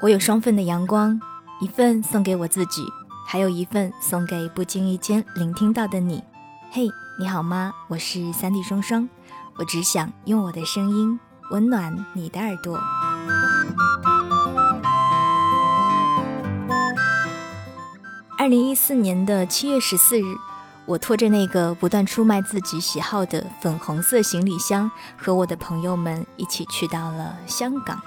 我有双份的阳光，一份送给我自己，还有一份送给不经意间聆听到的你。嘿，你好吗？我是三 D 双双，我只想用我的声音温暖你的耳朵。二零一四年的七月十四日，我拖着那个不断出卖自己喜好的粉红色行李箱，和我的朋友们一起去到了香港。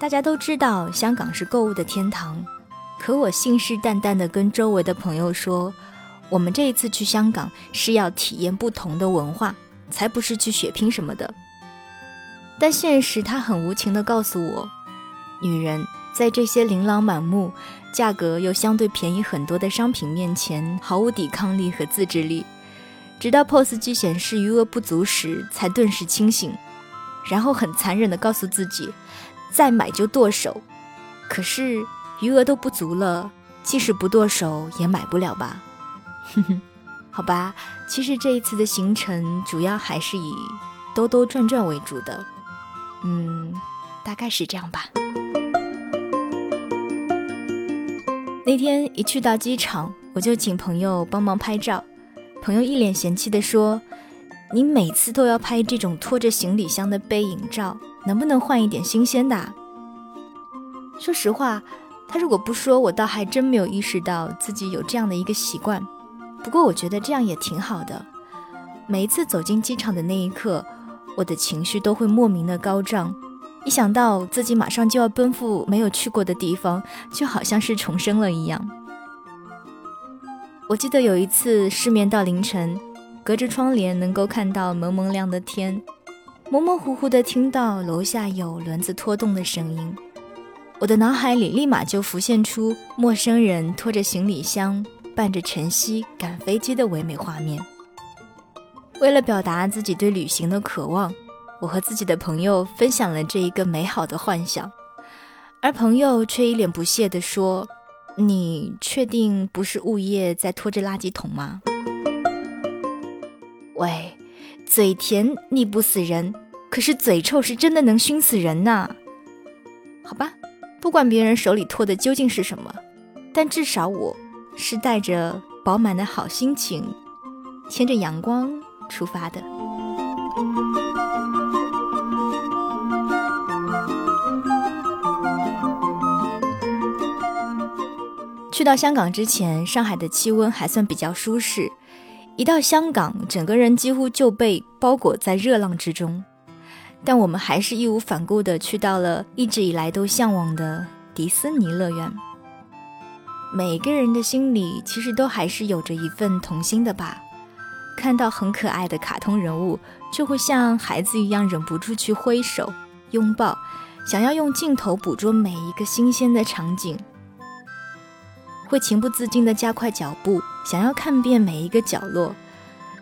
大家都知道香港是购物的天堂，可我信誓旦旦地跟周围的朋友说，我们这一次去香港是要体验不同的文化，才不是去血拼什么的。但现实它很无情地告诉我，女人在这些琳琅满目、价格又相对便宜很多的商品面前，毫无抵抗力和自制力，直到 POS 机显示余额不足时，才顿时清醒，然后很残忍地告诉自己。再买就剁手，可是余额都不足了，即使不剁手也买不了吧？哼哼，好吧，其实这一次的行程主要还是以兜兜转转为主的，嗯，大概是这样吧。那天一去到机场，我就请朋友帮忙拍照，朋友一脸嫌弃地说：“你每次都要拍这种拖着行李箱的背影照。”能不能换一点新鲜的？说实话，他如果不说，我倒还真没有意识到自己有这样的一个习惯。不过我觉得这样也挺好的。每一次走进机场的那一刻，我的情绪都会莫名的高涨。一想到自己马上就要奔赴没有去过的地方，就好像是重生了一样。我记得有一次失眠到凌晨，隔着窗帘能够看到蒙蒙亮的天。模模糊糊地听到楼下有轮子拖动的声音，我的脑海里立马就浮现出陌生人拖着行李箱，伴着晨曦赶飞机的唯美画面。为了表达自己对旅行的渴望，我和自己的朋友分享了这一个美好的幻想，而朋友却一脸不屑地说：“你确定不是物业在拖着垃圾桶吗？”喂。嘴甜腻不死人，可是嘴臭是真的能熏死人呐。好吧，不管别人手里托的究竟是什么，但至少我是带着饱满的好心情，牵着阳光出发的。去到香港之前，上海的气温还算比较舒适。一到香港，整个人几乎就被包裹在热浪之中，但我们还是义无反顾地去到了一直以来都向往的迪士尼乐园。每个人的心里其实都还是有着一份童心的吧，看到很可爱的卡通人物，就会像孩子一样忍不住去挥手、拥抱，想要用镜头捕捉每一个新鲜的场景。会情不自禁地加快脚步，想要看遍每一个角落，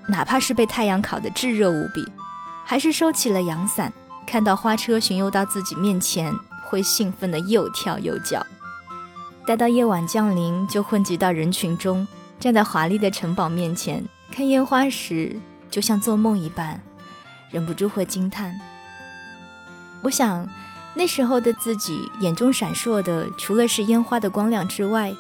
哪怕是被太阳烤得炙热无比，还是收起了阳伞，看到花车巡游到自己面前，会兴奋地又跳又叫。待到夜晚降临，就混迹到人群中，站在华丽的城堡面前看烟花时，就像做梦一般，忍不住会惊叹。我想，那时候的自己眼中闪烁的，除了是烟花的光亮之外，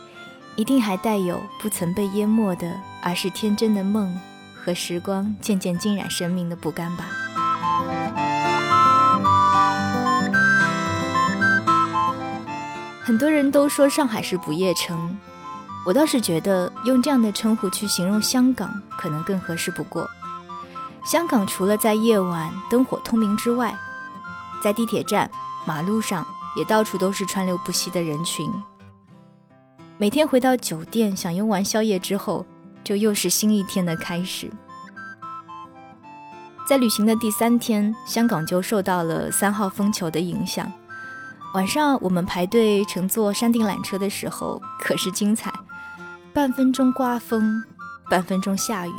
一定还带有不曾被淹没的，而是天真的梦和时光渐渐浸染生命的不甘吧。很多人都说上海是不夜城，我倒是觉得用这样的称呼去形容香港可能更合适不过。香港除了在夜晚灯火通明之外，在地铁站、马路上也到处都是川流不息的人群。每天回到酒店享用完宵夜之后，就又是新一天的开始。在旅行的第三天，香港就受到了三号风球的影响。晚上我们排队乘坐山顶缆车的时候，可是精彩，半分钟刮风，半分钟下雨，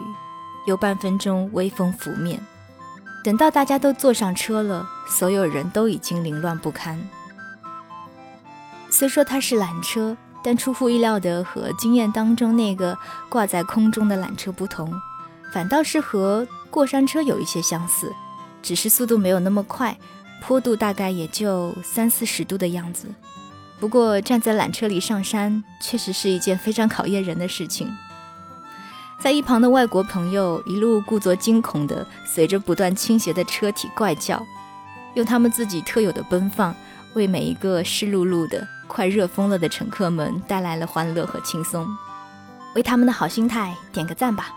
又半分钟微风拂面。等到大家都坐上车了，所有人都已经凌乱不堪。虽说它是缆车。但出乎意料的，和经验当中那个挂在空中的缆车不同，反倒是和过山车有一些相似，只是速度没有那么快，坡度大概也就三四十度的样子。不过站在缆车里上山，确实是一件非常考验人的事情。在一旁的外国朋友一路故作惊恐的随着不断倾斜的车体怪叫，用他们自己特有的奔放，为每一个湿漉漉的、快热疯了的乘客们带来了欢乐和轻松。为他们的好心态点个赞吧。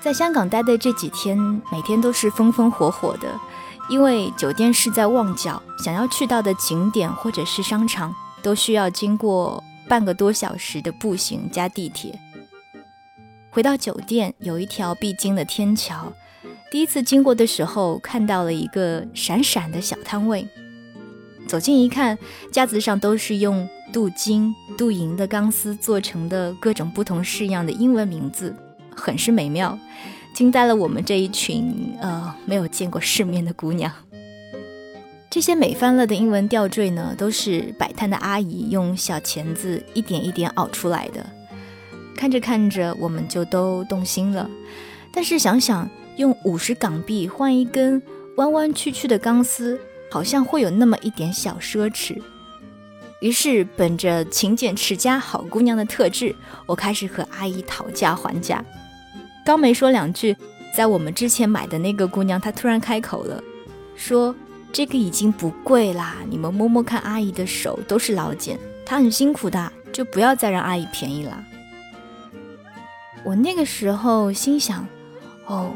在香港待的这几天，每天都是风风火火的。因为酒店是在旺角，想要去到的景点或者是商场，都需要经过半个多小时的步行加地铁。回到酒店，有一条必经的天桥，第一次经过的时候，看到了一个闪闪的小摊位。走近一看，架子上都是用镀金、镀银的钢丝做成的各种不同式样的英文名字，很是美妙。惊呆了我们这一群呃没有见过世面的姑娘。这些美翻了的英文吊坠呢，都是摆摊的阿姨用小钳子一点一点熬出来的。看着看着，我们就都动心了。但是想想，用五十港币换一根弯弯曲曲的钢丝，好像会有那么一点小奢侈。于是，本着勤俭持家好姑娘的特质，我开始和阿姨讨价还价。刚没说两句，在我们之前买的那个姑娘，她突然开口了，说：“这个已经不贵啦，你们摸摸看，阿姨的手都是老茧，她很辛苦的，就不要再让阿姨便宜啦。”我那个时候心想：“哦，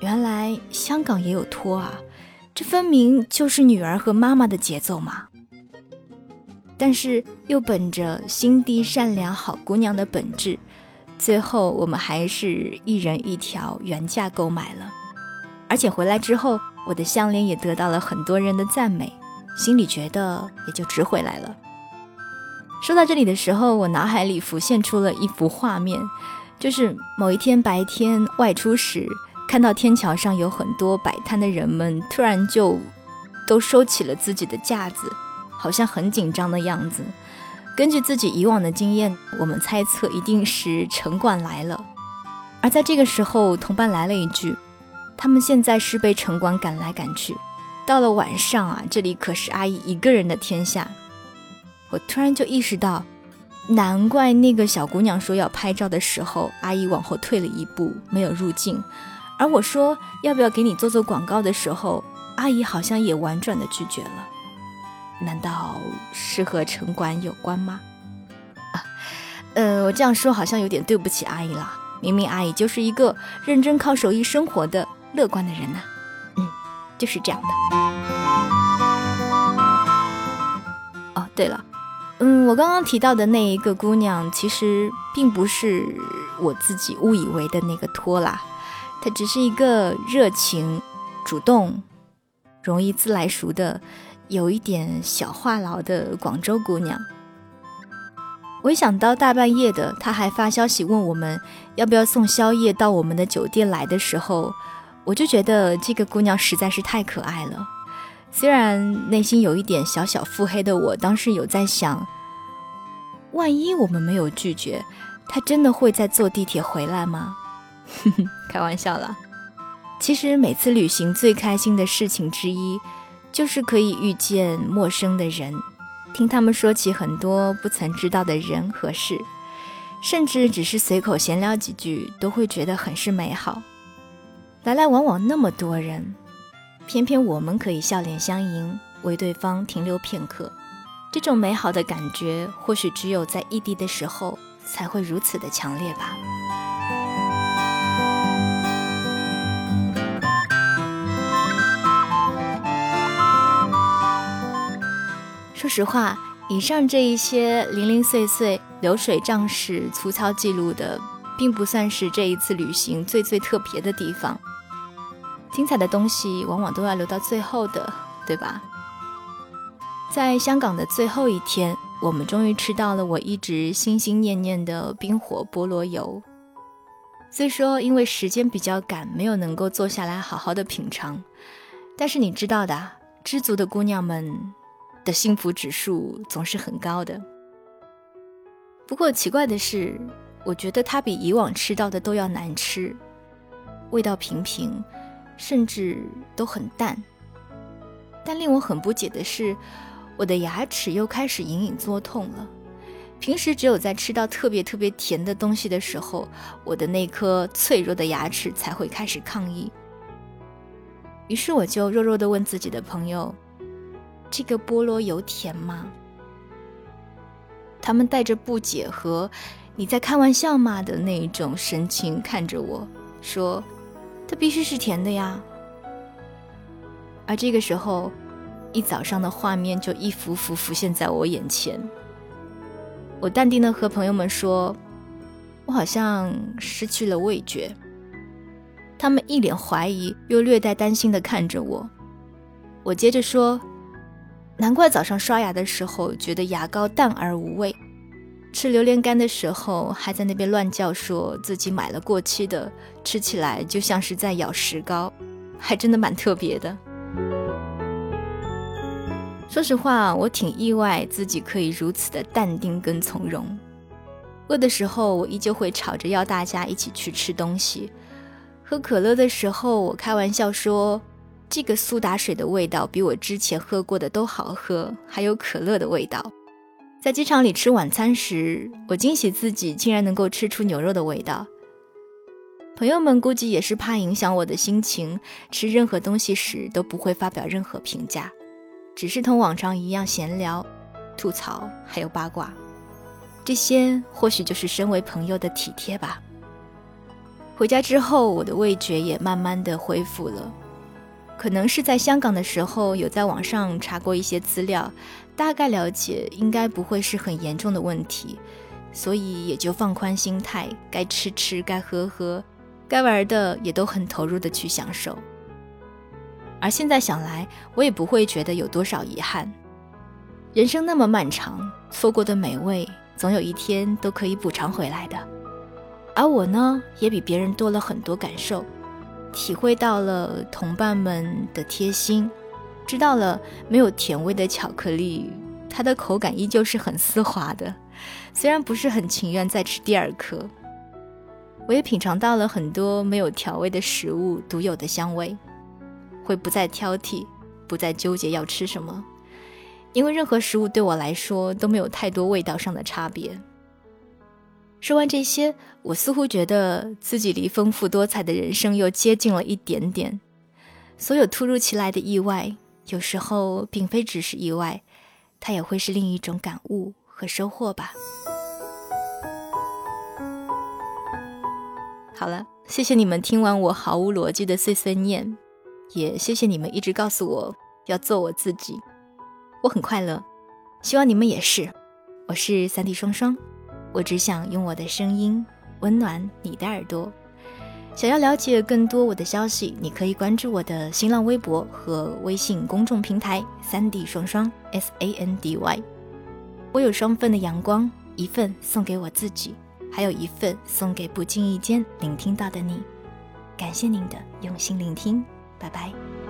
原来香港也有托啊，这分明就是女儿和妈妈的节奏嘛。”但是又本着心地善良好姑娘的本质。最后，我们还是一人一条原价购买了，而且回来之后，我的项链也得到了很多人的赞美，心里觉得也就值回来了。说到这里的时候，我脑海里浮现出了一幅画面，就是某一天白天外出时，看到天桥上有很多摆摊的人们，突然就都收起了自己的架子，好像很紧张的样子。根据自己以往的经验，我们猜测一定是城管来了。而在这个时候，同伴来了一句：“他们现在是被城管赶来赶去，到了晚上啊，这里可是阿姨一个人的天下。”我突然就意识到，难怪那个小姑娘说要拍照的时候，阿姨往后退了一步，没有入镜；而我说要不要给你做做广告的时候，阿姨好像也婉转的拒绝了。难道是和城管有关吗？呃，我这样说好像有点对不起阿姨了。明明阿姨就是一个认真靠手艺生活的乐观的人呐。嗯，就是这样的。哦，对了，嗯，我刚刚提到的那一个姑娘，其实并不是我自己误以为的那个托拉，她只是一个热情、主动、容易自来熟的。有一点小话痨的广州姑娘，我一想到大半夜的，她还发消息问我们要不要送宵夜到我们的酒店来的时候，我就觉得这个姑娘实在是太可爱了。虽然内心有一点小小腹黑的我，当时有在想，万一我们没有拒绝，她真的会再坐地铁回来吗？开玩笑了。其实每次旅行最开心的事情之一。就是可以遇见陌生的人，听他们说起很多不曾知道的人和事，甚至只是随口闲聊几句，都会觉得很是美好。来来往往那么多人，偏偏我们可以笑脸相迎，为对方停留片刻。这种美好的感觉，或许只有在异地的时候才会如此的强烈吧。说实话，以上这一些零零碎碎、流水账式、粗糙记录的，并不算是这一次旅行最最特别的地方。精彩的东西往往都要留到最后的，对吧？在香港的最后一天，我们终于吃到了我一直心心念念的冰火菠萝油。虽说因为时间比较赶，没有能够坐下来好好的品尝，但是你知道的，知足的姑娘们。的幸福指数总是很高的。不过奇怪的是，我觉得它比以往吃到的都要难吃，味道平平，甚至都很淡。但令我很不解的是，我的牙齿又开始隐隐作痛了。平时只有在吃到特别特别甜的东西的时候，我的那颗脆弱的牙齿才会开始抗议。于是我就弱弱地问自己的朋友：“这个菠萝油甜吗？”他们带着不解和“你在开玩笑吗”的那种神情看着我说：“它必须是甜的呀。”而这个时候，一早上的画面就一幅幅浮现在我眼前。我淡定的和朋友们说：“我好像失去了味觉。”他们一脸怀疑又略带担心的看着我。我接着说：“难怪早上刷牙的时候觉得牙膏淡而无味，吃榴莲干的时候还在那边乱叫，说自己买了过期的，吃起来就像是在咬石膏，还真的蛮特别的。”说实话，我挺意外自己可以如此的淡定跟从容。饿的时候，我依旧会吵着要大家一起去吃东西；喝可乐的时候，我开玩笑说这个苏打水的味道比我之前喝过的都好喝，还有可乐的味道。在机场里吃晚餐时，我惊喜自己竟然能够吃出牛肉的味道。朋友们估计也是怕影响我的心情，吃任何东西时都不会发表任何评价。只是同往常一样闲聊、吐槽，还有八卦，这些或许就是身为朋友的体贴吧。回家之后，我的味觉也慢慢的恢复了。可能是在香港的时候，有在网上查过一些资料，大概了解应该不会是很严重的问题，所以也就放宽心态，该吃吃，该喝喝，该玩的也都很投入的去享受。而现在想来，我也不会觉得有多少遗憾。人生那么漫长，错过的美味总有一天都可以补偿回来的。而我呢，也比别人多了很多感受，体会到了同伴们的贴心，知道了没有甜味的巧克力，它的口感依旧是很丝滑的，虽然不是很情愿再吃第二颗。我也品尝到了很多没有调味的食物独有的香味。会不再挑剔，不再纠结要吃什么，因为任何食物对我来说都没有太多味道上的差别。说完这些，我似乎觉得自己离丰富多彩的人生又接近了一点点。所有突如其来的意外，有时候并非只是意外，它也会是另一种感悟和收获吧。好了，谢谢你们听完我毫无逻辑的碎碎念。也谢谢你们一直告诉我要做我自己，我很快乐，希望你们也是。我是三 D 双双，我只想用我的声音温暖你的耳朵。想要了解更多我的消息，你可以关注我的新浪微博和微信公众平台三 D 双双 S A N D Y。我有双份的阳光，一份送给我自己，还有一份送给不经意间聆听到的你。感谢您的用心聆听。拜拜。